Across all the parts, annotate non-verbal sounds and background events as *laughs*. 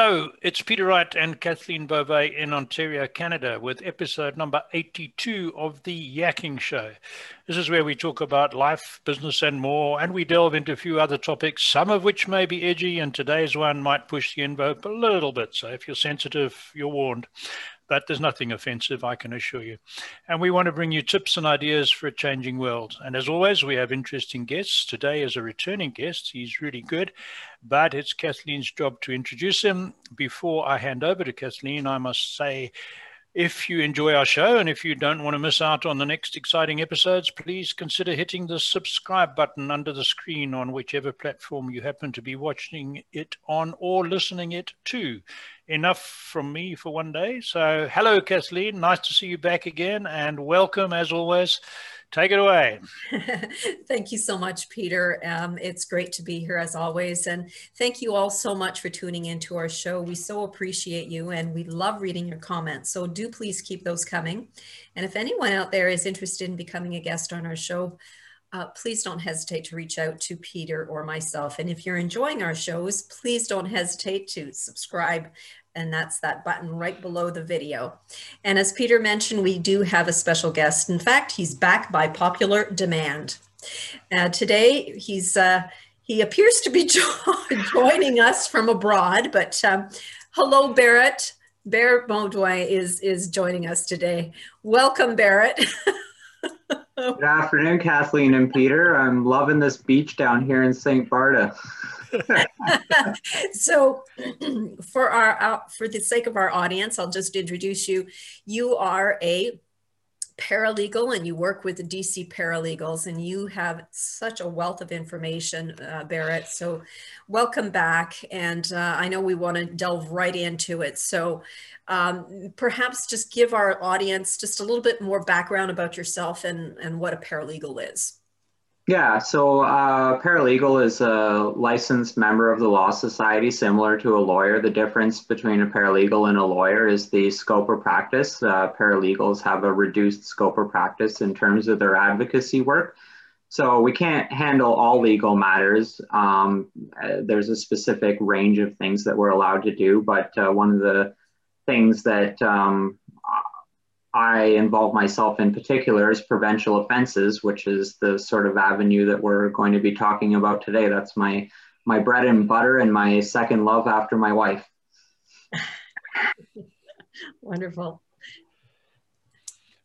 Hello, it's Peter Wright and Kathleen Beauvais in Ontario, Canada, with episode number 82 of The Yakking Show. This is where we talk about life, business, and more, and we delve into a few other topics, some of which may be edgy, and today's one might push the envelope a little bit. So if you're sensitive, you're warned but there's nothing offensive, I can assure you. And we want to bring you tips and ideas for a changing world. And as always, we have interesting guests. Today is a returning guest. He's really good, but it's Kathleen's job to introduce him. Before I hand over to Kathleen, I must say, if you enjoy our show and if you don't want to miss out on the next exciting episodes, please consider hitting the subscribe button under the screen on whichever platform you happen to be watching it on or listening it to enough from me for one day. So, hello, Kathleen. Nice to see you back again, and welcome as always. Take it away. *laughs* thank you so much, Peter. Um, it's great to be here as always. And thank you all so much for tuning into our show. We so appreciate you and we love reading your comments. So do please keep those coming. And if anyone out there is interested in becoming a guest on our show, uh, please don't hesitate to reach out to Peter or myself. And if you're enjoying our shows, please don't hesitate to subscribe, and that's that button right below the video. And as Peter mentioned, we do have a special guest. In fact, he's back by popular demand. Uh, today, he's uh, he appears to be *laughs* jo- joining us from abroad, but um, hello, Barrett. Barrett Beaudoin is, is joining us today. Welcome, Barrett. *laughs* Good afternoon, Kathleen and Peter. I'm loving this beach down here in St. Barta. *laughs* so *clears throat* for our uh, for the sake of our audience i'll just introduce you you are a paralegal and you work with the DC paralegals and you have such a wealth of information, uh, Barrett. So welcome back. And uh, I know we want to delve right into it. So um, perhaps just give our audience just a little bit more background about yourself and, and what a paralegal is. Yeah, so uh, paralegal is a licensed member of the Law Society, similar to a lawyer. The difference between a paralegal and a lawyer is the scope of practice. Uh, paralegals have a reduced scope of practice in terms of their advocacy work. So we can't handle all legal matters. Um, uh, there's a specific range of things that we're allowed to do, but uh, one of the things that um, I involve myself in particular is provincial offenses, which is the sort of avenue that we're going to be talking about today. That's my my bread and butter and my second love after my wife. *laughs* Wonderful.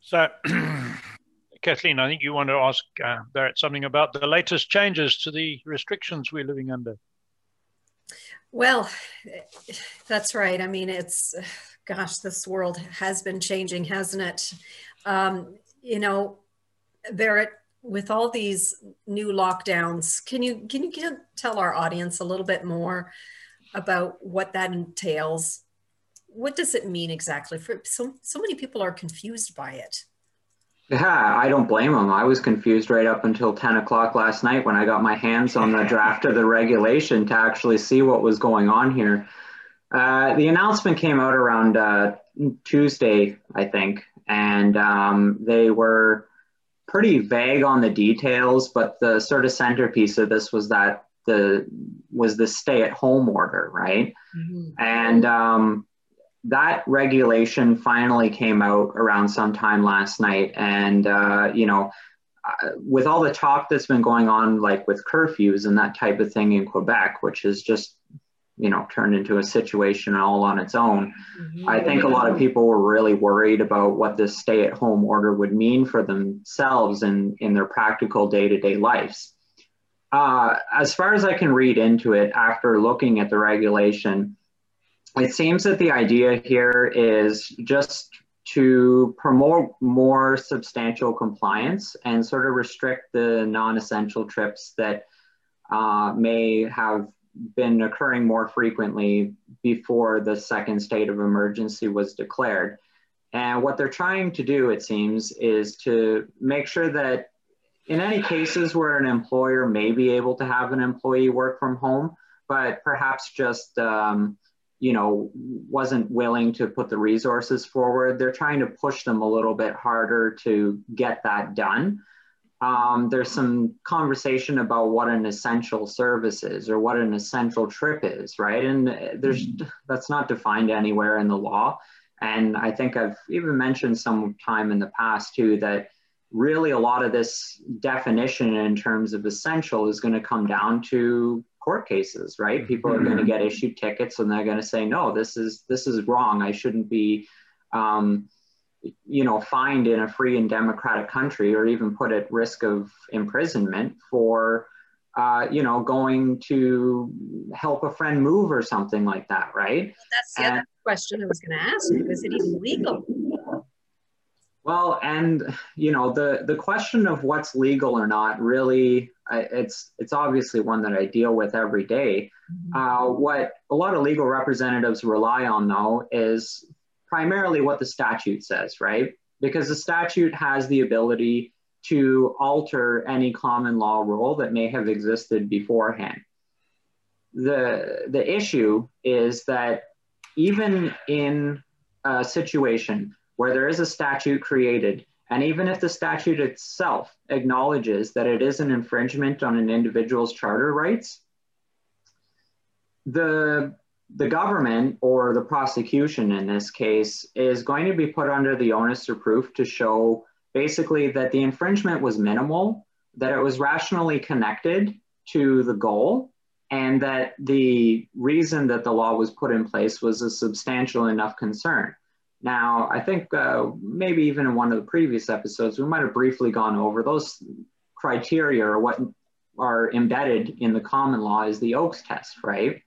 So, *clears throat* Kathleen, I think you want to ask uh, Barrett something about the latest changes to the restrictions we're living under. Well, that's right. I mean, it's gosh, this world has been changing, hasn't it? Um, you know, Barrett, with all these new lockdowns, can you can you tell our audience a little bit more about what that entails? What does it mean exactly? For so so many people are confused by it. Yeah, I don't blame them. I was confused right up until 10 o'clock last night when I got my hands on the *laughs* draft of the regulation to actually see what was going on here. Uh, the announcement came out around uh, Tuesday, I think, and um, they were pretty vague on the details. But the sort of centerpiece of this was that the was the stay-at-home order, right? Mm-hmm. And um, that regulation finally came out around sometime last night, and uh, you know. Uh, with all the talk that's been going on, like with curfews and that type of thing in Quebec, which is just you know turned into a situation all on its own mm-hmm. i think a lot of people were really worried about what this stay at home order would mean for themselves and in their practical day-to-day lives uh, as far as i can read into it after looking at the regulation it seems that the idea here is just to promote more substantial compliance and sort of restrict the non-essential trips that uh, may have been occurring more frequently before the second state of emergency was declared. And what they're trying to do, it seems, is to make sure that in any cases where an employer may be able to have an employee work from home, but perhaps just um, you know wasn't willing to put the resources forward, they're trying to push them a little bit harder to get that done. Um, there's some conversation about what an essential service is or what an essential trip is, right? And there's that's not defined anywhere in the law. And I think I've even mentioned some time in the past too that really a lot of this definition in terms of essential is going to come down to court cases, right? People are going to get issued tickets and they're going to say, no, this is this is wrong. I shouldn't be. Um, you know, fined in a free and democratic country or even put at risk of imprisonment for, uh, you know, going to help a friend move or something like that, right? That's the and, other question I was going to ask you. Is it even legal? Well, and you know, the the question of what's legal or not really, it's it's obviously one that I deal with every day. Mm-hmm. Uh, what a lot of legal representatives rely on, though, is primarily what the statute says, right? Because the statute has the ability to alter any common law rule that may have existed beforehand. The, the issue is that even in a situation where there is a statute created, and even if the statute itself acknowledges that it is an infringement on an individual's charter rights, the the government or the prosecution in this case is going to be put under the onus of proof to show basically that the infringement was minimal, that it was rationally connected to the goal, and that the reason that the law was put in place was a substantial enough concern. Now, I think uh, maybe even in one of the previous episodes, we might have briefly gone over those criteria or what are embedded in the common law is the Oakes test, right?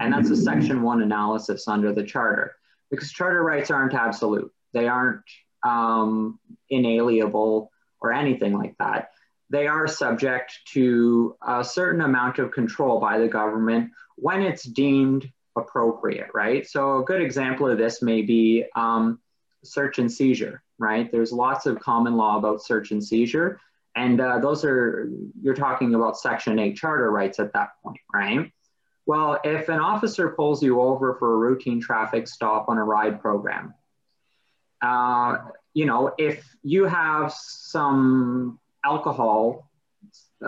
And that's a section one analysis under the charter because charter rights aren't absolute. They aren't um, inalienable or anything like that. They are subject to a certain amount of control by the government when it's deemed appropriate, right? So a good example of this may be um, search and seizure, right? There's lots of common law about search and seizure. And uh, those are, you're talking about Section 8 charter rights at that point, right? Well, if an officer pulls you over for a routine traffic stop on a ride program, uh, you know, if you have some alcohol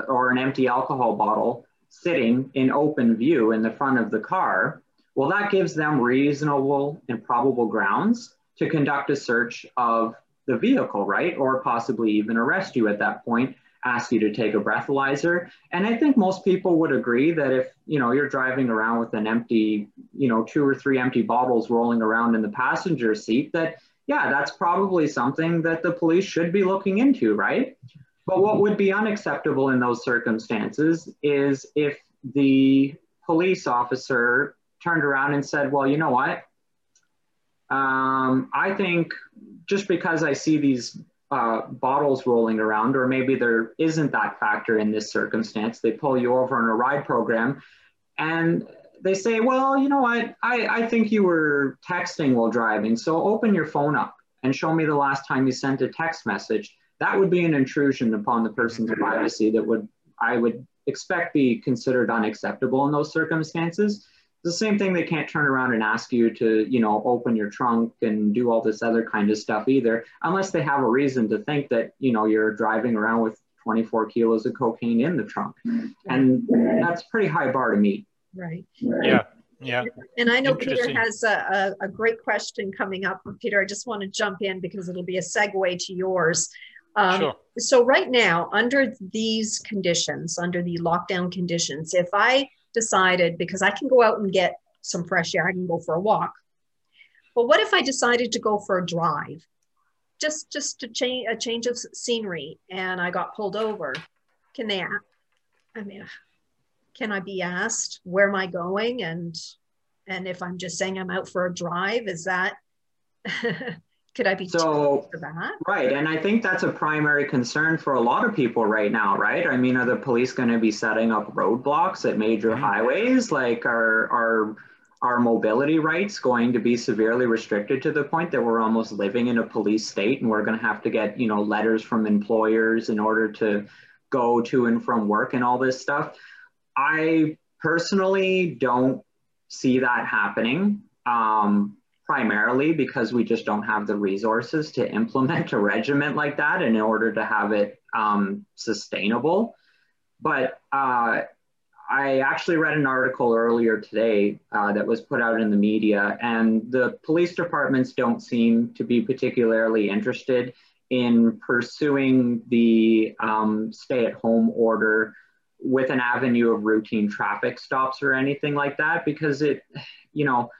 or an empty alcohol bottle sitting in open view in the front of the car, well, that gives them reasonable and probable grounds to conduct a search of the vehicle, right? Or possibly even arrest you at that point ask you to take a breathalyzer. And I think most people would agree that if, you know, you're driving around with an empty, you know, two or three empty bottles rolling around in the passenger seat, that, yeah, that's probably something that the police should be looking into, right? But what would be unacceptable in those circumstances is if the police officer turned around and said, well, you know what? Um, I think just because I see these uh, bottles rolling around, or maybe there isn't that factor in this circumstance. They pull you over on a ride program and they say, well, you know what, I, I think you were texting while driving, so open your phone up and show me the last time you sent a text message. That would be an intrusion upon the person's privacy that would, I would expect be considered unacceptable in those circumstances the same thing they can't turn around and ask you to you know open your trunk and do all this other kind of stuff either unless they have a reason to think that you know you're driving around with 24 kilos of cocaine in the trunk. And that's pretty high bar to meet. Right. Yeah yeah. And i know peter has a, a, a great question coming up. Peter i just want to jump in because it'll be a segue to yours. Um, sure. So right now, under these conditions, under the lockdown conditions, if I decided because I can go out and get some fresh air, I can go for a walk. But what if I decided to go for a drive? Just just to change a change of scenery and I got pulled over. Can they I mean can I be asked where am I going and and if I'm just saying I'm out for a drive, is that *laughs* could I be so for that? Right, and I think that's a primary concern for a lot of people right now, right? I mean, are the police going to be setting up roadblocks at major mm-hmm. highways? Like, are are our mobility rights going to be severely restricted to the point that we're almost living in a police state, and we're going to have to get you know letters from employers in order to go to and from work and all this stuff? I personally don't see that happening. Um, primarily because we just don't have the resources to implement a regiment like that in order to have it um, sustainable. But uh, I actually read an article earlier today uh, that was put out in the media, and the police departments don't seem to be particularly interested in pursuing the um, stay at home order with an avenue of routine traffic stops or anything like that because it, you know,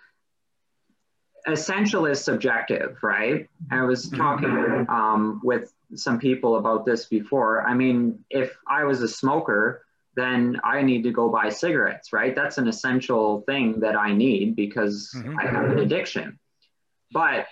essential is subjective, right? I was talking um, with some people about this before. I mean, if I was a smoker, then I need to go buy cigarettes, right? That's an essential thing that I need because mm-hmm. I have an addiction. But,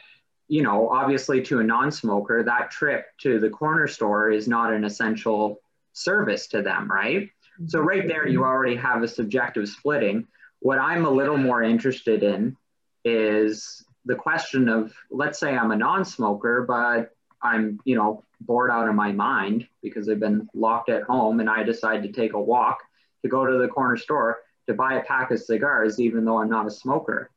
you know, obviously to a non smoker, that trip to the corner store is not an essential service to them, right? So, right there, you already have a subjective splitting. What I'm a little more interested in is the question of let's say I'm a non smoker, but I'm, you know, bored out of my mind because I've been locked at home and I decide to take a walk to go to the corner store to buy a pack of cigars, even though I'm not a smoker.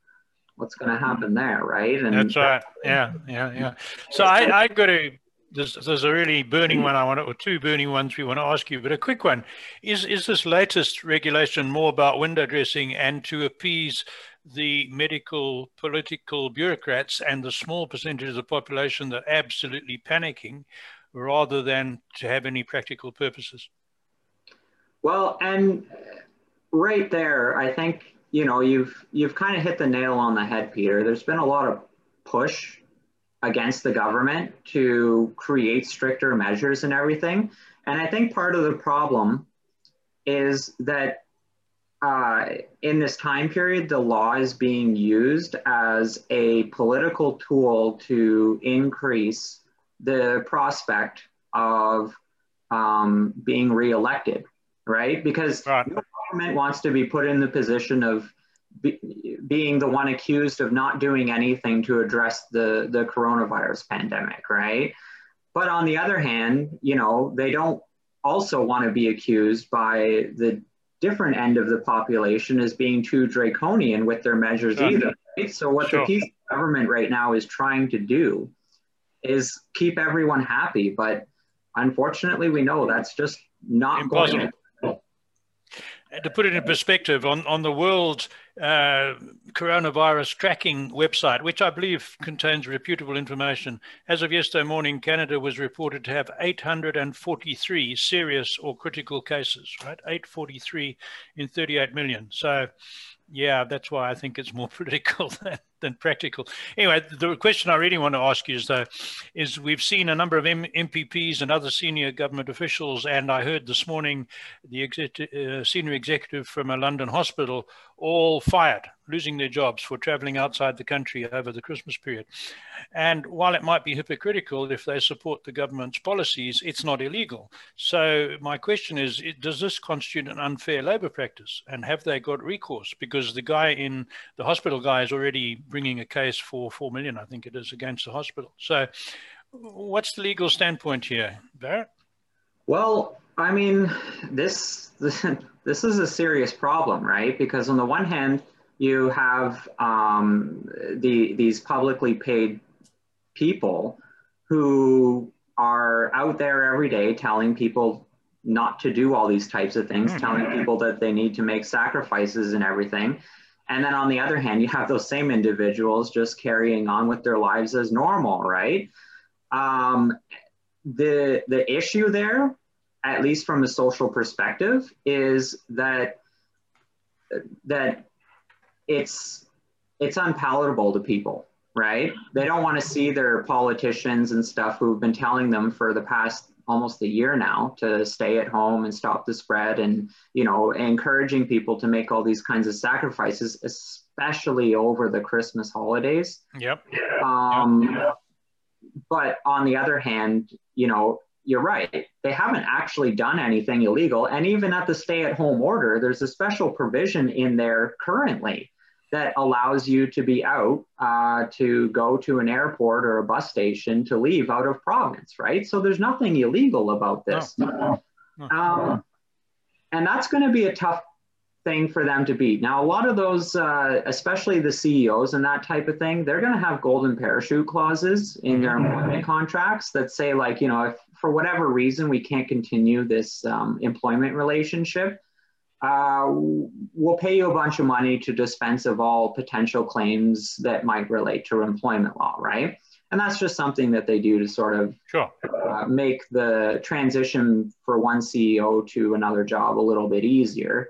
What's going to happen there, right? And that's right. Yeah, yeah, yeah. So I, I got to. There's, there's a really burning one I want, to, or two burning ones we want to ask you, but a quick one: is is this latest regulation more about window dressing and to appease the medical political bureaucrats and the small percentage of the population that are absolutely panicking rather than to have any practical purposes. Well, and uh, right there, I think, you know, you've you've kind of hit the nail on the head, Peter. There's been a lot of push against the government to create stricter measures and everything. And I think part of the problem is that uh, in this time period, the law is being used as a political tool to increase the prospect of um, being reelected, right? Because right. no government wants to be put in the position of be, being the one accused of not doing anything to address the, the coronavirus pandemic, right? But on the other hand, you know, they don't also want to be accused by the different end of the population as being too draconian with their measures either. Right? So what sure. the PC government right now is trying to do is keep everyone happy, but unfortunately, we know that's just not Impossible. going. To put it in perspective, on, on the world uh, coronavirus tracking website, which I believe contains reputable information. As of yesterday morning, Canada was reported to have 843 serious or critical cases, right? 843 in 38 million. So, yeah, that's why I think it's more *laughs* political than than practical. Anyway, the question I really want to ask you is though, is we've seen a number of M- MPPs and other senior government officials, and I heard this morning the uh, senior executive from a London hospital all fired, losing their jobs for traveling outside the country over the Christmas period. And while it might be hypocritical if they support the government's policies, it's not illegal. So my question is, does this constitute an unfair labor practice? And have they got recourse? Because the guy in the hospital guy is already bringing a case for four million, I think it is, against the hospital. So, what's the legal standpoint here, Barrett? Well, I mean, this *laughs* this is a serious problem, right? Because on the one hand, you have um, the these publicly paid people who are out there every day telling people not to do all these types of things, mm-hmm. telling people that they need to make sacrifices and everything. And then on the other hand, you have those same individuals just carrying on with their lives as normal, right? Um, the the issue there, at least from a social perspective, is that that it's it's unpalatable to people, right? They don't want to see their politicians and stuff who've been telling them for the past almost a year now to stay at home and stop the spread and you know encouraging people to make all these kinds of sacrifices especially over the christmas holidays. Yep. Um yep. but on the other hand you know you're right. They haven't actually done anything illegal. And even at the stay at home order there's a special provision in there currently that allows you to be out uh, to go to an airport or a bus station to leave out of province, right? So there's nothing illegal about this. No, no, no, um, and that's going to be a tough thing for them to beat. Now, a lot of those, uh, especially the CEOs and that type of thing, they're going to have golden parachute clauses in their mm-hmm. employment contracts that say, like, you know, if for whatever reason we can't continue this um, employment relationship, uh, we'll pay you a bunch of money to dispense of all potential claims that might relate to employment law, right? And that's just something that they do to sort of sure. uh, make the transition for one CEO to another job a little bit easier.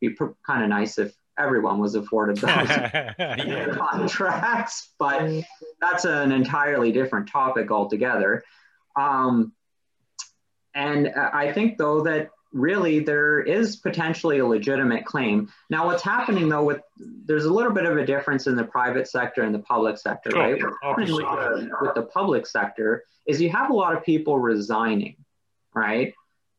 Be pr- kind of nice if everyone was afforded those *laughs* *laughs* contracts, but that's an entirely different topic altogether. Um, and I think, though, that really there is potentially a legitimate claim. Now, what's happening though with there's a little bit of a difference in the private sector and the public sector, oh, right? What's with the, with the public sector is you have a lot of people resigning, right?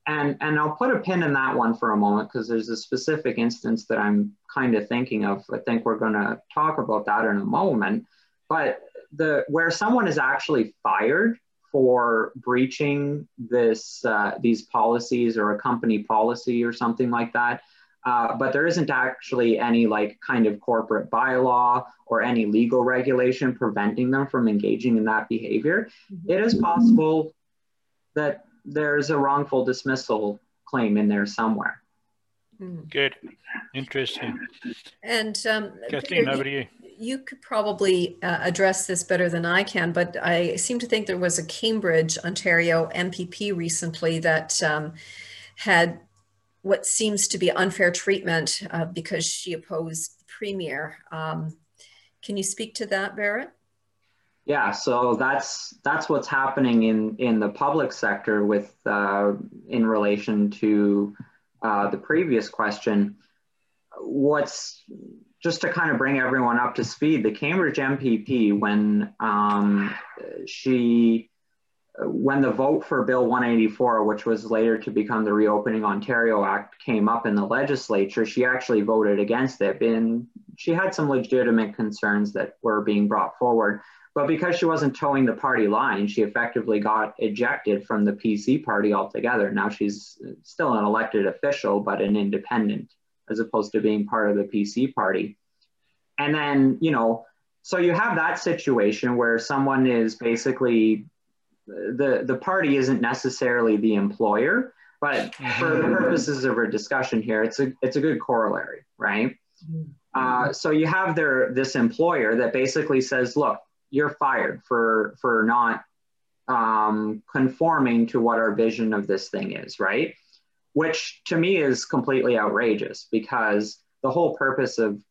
And and I'll put a pin in that one for a moment because there's a specific instance that I'm kind of thinking of. I think we're going to talk about that in a moment. But the where someone is actually fired for breaching this uh, these policies or a company policy or something like that. Uh, but there isn't actually any like kind of corporate bylaw or any legal regulation preventing them from engaging in that behavior. Mm-hmm. It is possible that there's a wrongful dismissal claim in there somewhere. Mm. Good, interesting. And um, Kathleen, over to you you could probably uh, address this better than I can, but I seem to think there was a Cambridge, Ontario MPP recently that um, had what seems to be unfair treatment uh, because she opposed the premier. Um, can you speak to that, Barrett? Yeah, so that's that's what's happening in in the public sector with uh, in relation to uh, the previous question. What's just to kind of bring everyone up to speed, the Cambridge MPP, when um, she, when the vote for Bill 184, which was later to become the Reopening Ontario Act, came up in the legislature, she actually voted against it. And she had some legitimate concerns that were being brought forward. But because she wasn't toeing the party line, she effectively got ejected from the PC party altogether. Now she's still an elected official, but an independent as opposed to being part of the PC party. And then, you know, so you have that situation where someone is basically the the party isn't necessarily the employer, but for the mm-hmm. purposes of our discussion here, it's a it's a good corollary, right? Mm-hmm. Uh, so you have their this employer that basically says, look, you're fired for for not um, conforming to what our vision of this thing is, right? Which to me is completely outrageous because the whole purpose of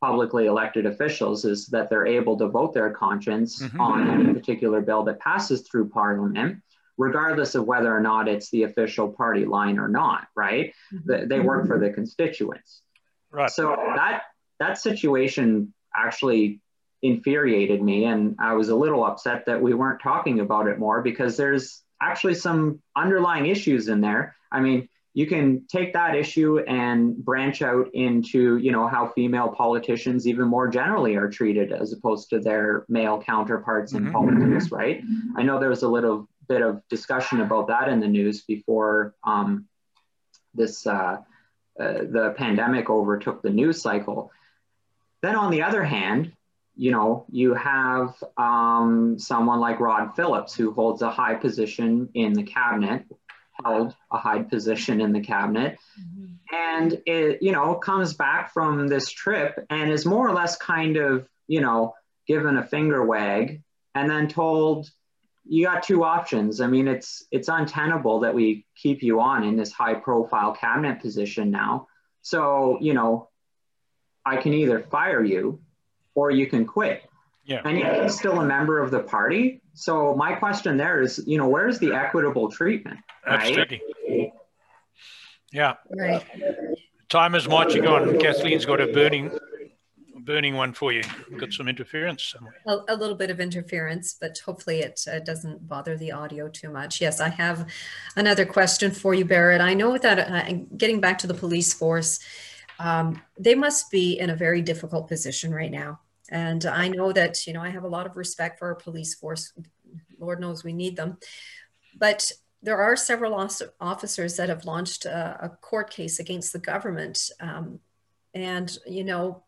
publicly elected officials is that they're able to vote their conscience mm-hmm. on any particular bill that passes through parliament regardless of whether or not it's the official party line or not right mm-hmm. they work for the constituents right so that that situation actually infuriated me and i was a little upset that we weren't talking about it more because there's actually some underlying issues in there i mean you can take that issue and branch out into you know how female politicians even more generally are treated as opposed to their male counterparts in mm-hmm. politics right? I know there was a little bit of discussion about that in the news before um, this uh, uh, the pandemic overtook the news cycle. Then on the other hand you know you have um, someone like rod phillips who holds a high position in the cabinet held a high position in the cabinet. Mm-hmm. And it, you know, comes back from this trip and is more or less kind of, you know, given a finger wag and then told, you got two options. I mean, it's it's untenable that we keep you on in this high profile cabinet position now. So, you know, I can either fire you or you can quit. Yeah. And yet he's still a member of the party. So my question there is, you know, where's the equitable treatment? Absolutely. Right? Yeah. Right. Time is marching on. Kathleen's got a burning burning one for you. got some interference somewhere. A, a, little bit of interference, but hopefully it uh, doesn't bother the audio too much. Yes, I have another question for you, Barrett. I know that uh, getting back to the police force, um, they must be in a very difficult position right now. And I know that, you know, I have a lot of respect for our police force. Lord knows we need them. But there are several officers that have launched a, a court case against the government. Um, and, you know,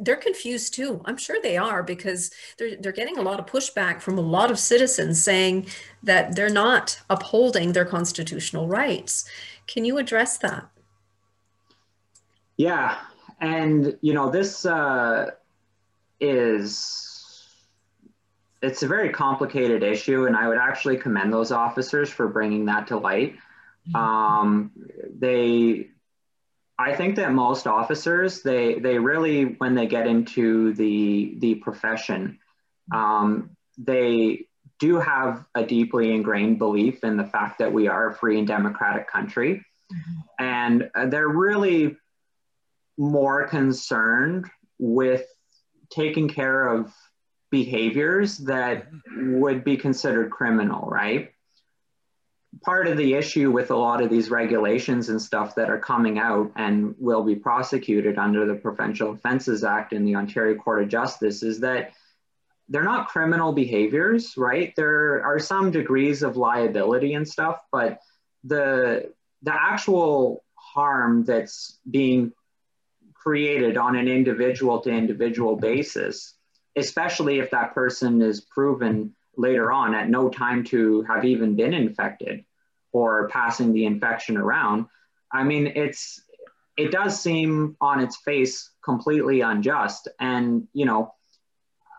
they're confused too. I'm sure they are because they're, they're getting a lot of pushback from a lot of citizens saying that they're not upholding their constitutional rights. Can you address that? Yeah. And, you know, this uh, is it's a very complicated issue, and I would actually commend those officers for bringing that to light. Mm-hmm. Um, they, I think that most officers, they they really, when they get into the the profession, um, they do have a deeply ingrained belief in the fact that we are a free and democratic country, mm-hmm. and they're really more concerned with taking care of behaviors that mm-hmm. would be considered criminal, right? Part of the issue with a lot of these regulations and stuff that are coming out and will be prosecuted under the Provincial Offences Act in the Ontario Court of Justice is that they're not criminal behaviors, right? There are some degrees of liability and stuff, but the the actual harm that's being created on an individual to individual basis especially if that person is proven later on at no time to have even been infected or passing the infection around. I mean, it's it does seem on its face completely unjust. And you know,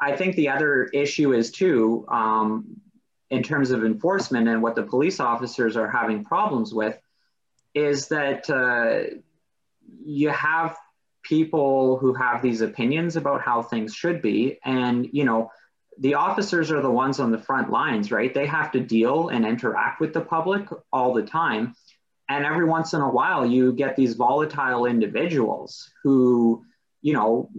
I think the other issue is too, um, in terms of enforcement and what the police officers are having problems with, is that uh, you have people who have these opinions about how things should be. And you know the officers are the ones on the front lines right? They have to deal and interact with the public all the time. And every once in a while you get these volatile individuals who you know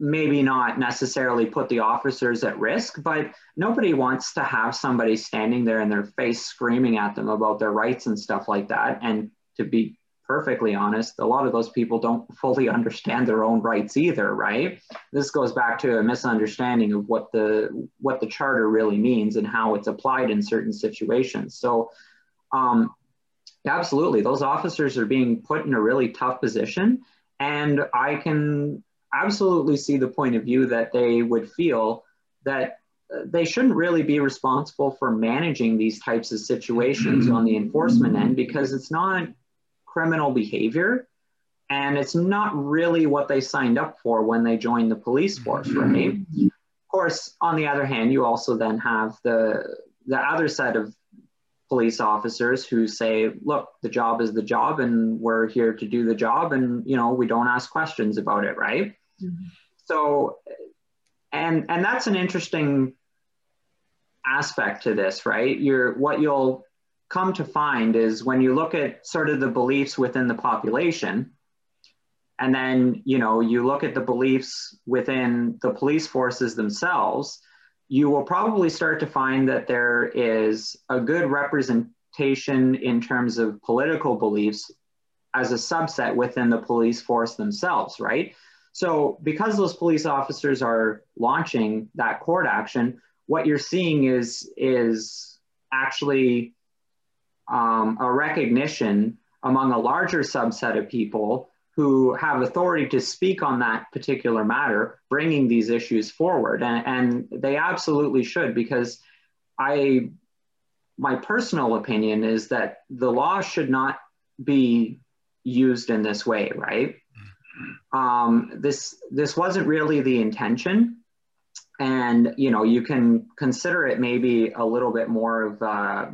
maybe not necessarily put the officers at risk but nobody wants to have somebody standing there in their face screaming at them about their rights and stuff like that. And to be perfectly honest, a lot of those people don't *laughs* fully understand their own rights either, right? This goes back to a misunderstanding of what the what the charter really means and how it's applied in certain situations. So, um, absolutely, those officers are being put in a really tough position, and I can absolutely see the point of view that they would feel that they shouldn't really be responsible for managing these types of situations *clears throat* on the enforcement end because it's not criminal behavior and it's not really what they signed up for when they joined the police force right? Of course on the other hand you also then have the the other set of police officers who say look the job is the job and we're here to do the job and you know we don't ask questions about it right? Mm-hmm. so and and that's an interesting aspect to this right? You're what you'll come to find is when you look at sort of the beliefs within the population and then you know you look at the beliefs within the police forces themselves you will probably start to find that there is a good representation in terms of political beliefs as a subset within the police force themselves right? So because those police officers are launching that court action what you're seeing is is actually um, a recognition among a larger subset of people who have authority to speak on that particular matter, bringing these issues forward. And, and they absolutely should, because I, my personal opinion is that the law should not be used in this way, right? Um, this this wasn't really the intention, and you know you can consider it maybe a little bit more of uh,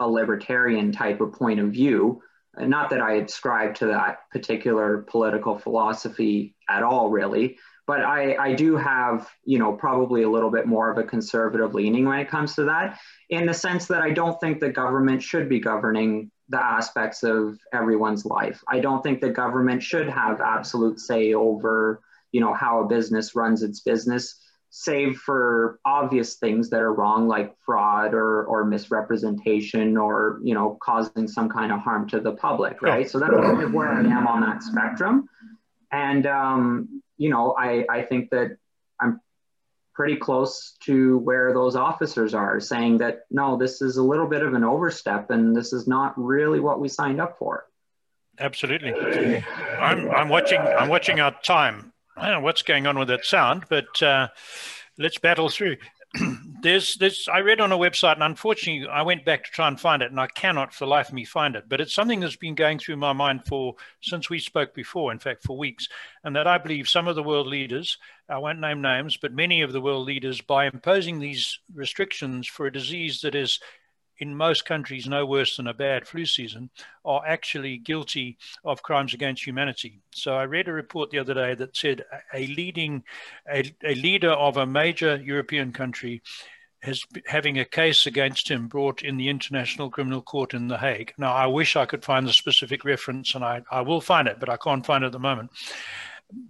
a libertarian type of point of view. Not that I ascribe to that particular political philosophy at all, really, but I, I do have, you know, probably a little bit more of a conservative leaning when it comes to that, in the sense that I don't think the government should be governing the aspects of everyone's life. I don't think the government should have absolute say over, you know, how a business runs its business save for obvious things that are wrong like fraud or, or misrepresentation or you know causing some kind of harm to the public right so that's kind of where i am on that spectrum and um, you know I, I think that i'm pretty close to where those officers are, saying that no, this is a little bit of an overstep and this is not really what we signed up for. Absolutely. I'm, I'm watching I'm watching our time. I don't know what's going on with that sound, but uh, let's battle through. *clears throat* there's this I read on a website, and unfortunately, I went back to try and find it, and I cannot for the life of me find it. But it's something that's been going through my mind for since we spoke before, in fact, for weeks, and that I believe some of the world leaders, I won't name names, but many of the world leaders, by imposing these restrictions for a disease that is in most countries no worse than a bad flu season, are actually guilty of crimes against humanity. So I read a report the other day that said a leading, a, a leader of a major European country has having a case against him brought in the International Criminal Court in The Hague. Now, I wish I could find the specific reference, and I, I will find it, but I can't find it at the moment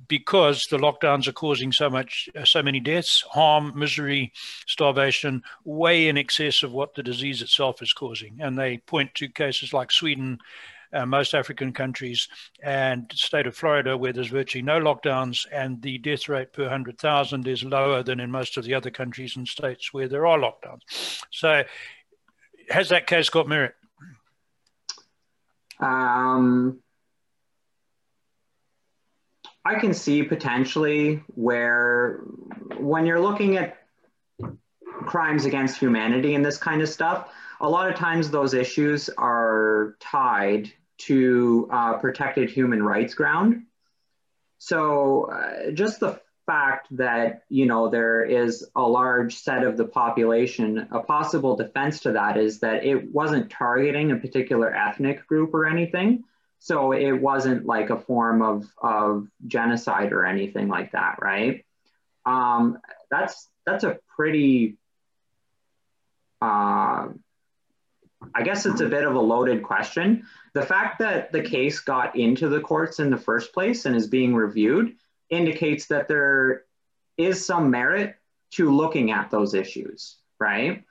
because the lockdowns are causing so much, uh, so many deaths, harm, misery, starvation, way in excess of what the disease itself is causing. And they point to cases like Sweden, uh, most African countries, and state of Florida, where there's virtually no lockdowns, and the death rate per hundred thousand is lower than in most of the other countries and states where there are lockdowns. So, has that case got merit? Um, I can see potentially where when you're looking at crimes against humanity and this kind of stuff, a lot of times those issues are tied to uh, protected human rights ground. So uh, just the fact that you know there is a large set of the population, a possible defense to that is that it wasn't targeting a particular ethnic group or anything. So it wasn't like a form of, of genocide or anything like that, right? Um, that's that's a pretty, uh, I guess it's a bit of a loaded question. The fact that the case got into the courts in the first place and is being reviewed indicates that there is some merit to looking at those issues, right?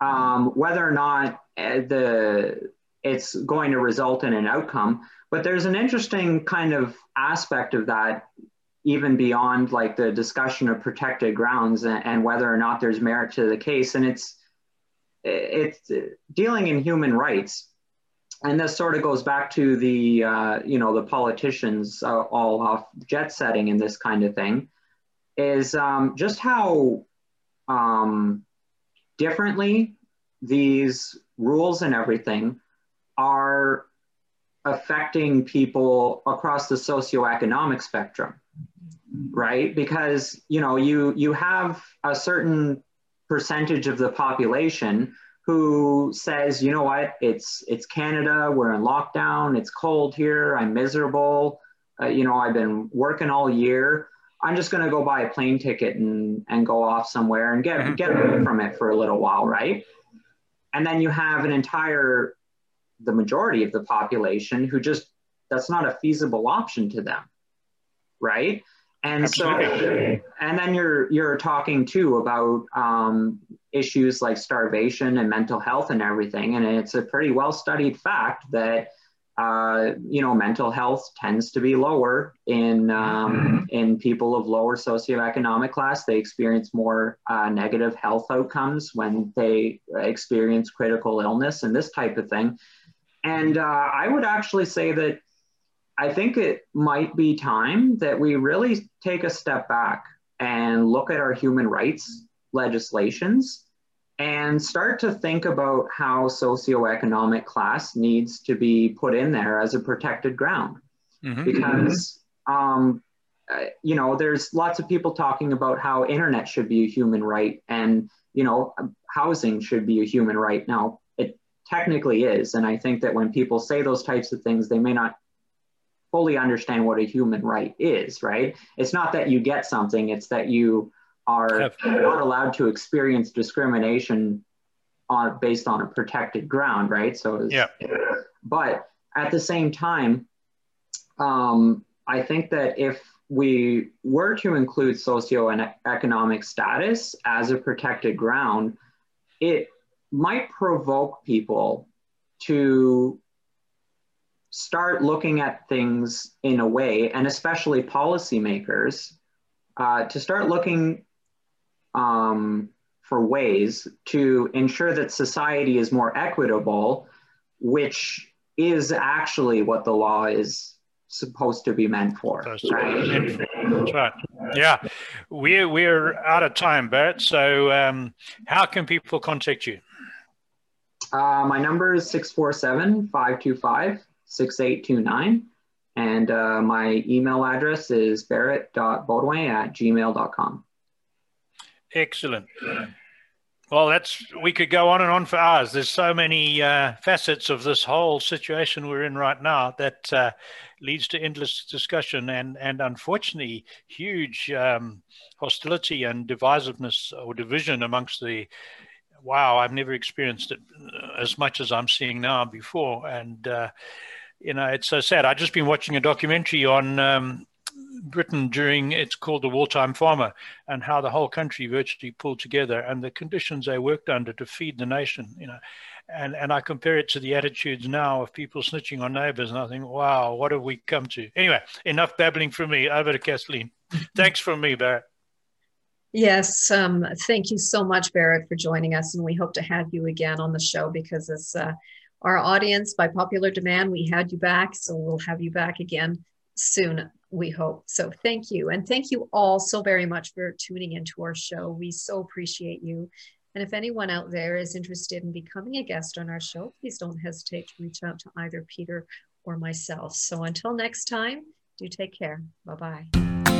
Um, whether or not uh, the it's going to result in an outcome. But there's an interesting kind of aspect of that, even beyond like the discussion of protected grounds and, and whether or not there's merit to the case. And it's it's dealing in human rights. And this sort of goes back to the, uh, you know, the politicians uh, all off jet setting and this kind of thing, is um, just how um, differently these rules and everything are affecting people across the socioeconomic spectrum right? Because you know you you have a certain percentage of the population who says you know what? It's it's canada. We're in lockdown. It's cold here. I'm miserable. Uh, you know i've been working all year. I'm just going to go buy a plane ticket and and go off somewhere and get get away from it for a little while right? And then you have an entire the majority of the population who just that's not a feasible option to them right and Absolutely. so and then you're you're talking too about um, issues like starvation and mental health and everything and it's a pretty well studied fact that uh, you know mental health tends to be lower in um, mm-hmm. in people of lower socioeconomic class they experience more uh, negative health outcomes when they experience critical illness and this type of thing and uh, I would actually say that I think it might be time that we really take a step back and look at our human rights legislations and start to think about how socioeconomic class needs to be put in there as a protected ground. Mm-hmm. Because, um, uh, you know, there's lots of people talking about how internet should be a human right and, you know, housing should be a human right. Now, technically is. And I think that when people say those types of things, they may not fully understand what a human right is, right? It's not that you get something, it's that you are not allowed to experience discrimination on based on a protected ground, right? So, yeah. But at the same time, um, I think that if we were to include socioeconomic status as a protected ground, it might provoke people to start looking at things in a way, and especially policymakers, uh, to start looking um, for ways to ensure that society is more equitable, which is actually what the law is supposed to be meant for. That's right. That's right. Yeah, we're we're out of time, Bert. So, um, how can people contact you? Uh, my number is 647 525 6829. And uh, my email address is barrett.beaudoin at gmail.com. Excellent. Well, that's we could go on and on for hours. There's so many uh, facets of this whole situation we're in right now that uh, leads to endless discussion and and unfortunately huge um, hostility and divisiveness or division amongst the. Wow, I've never experienced it uh, as much as I'm seeing now before, and uh, you know it's so sad. I've just been watching a documentary on. Um, Britain during it's called the wartime farmer and how the whole country virtually pulled together and the conditions they worked under to feed the nation, you know. And and I compare it to the attitudes now of people snitching on neighbors, and I think, wow, what have we come to? Anyway, enough babbling from me. Over to Kathleen. *laughs* Thanks from me, Barrett. Yes, um, thank you so much, Barrett, for joining us, and we hope to have you again on the show because as uh, our audience, by popular demand, we had you back, so we'll have you back again soon we hope. So thank you. And thank you all so very much for tuning into our show. We so appreciate you. And if anyone out there is interested in becoming a guest on our show, please don't hesitate to reach out to either Peter or myself. So until next time, do take care. Bye bye.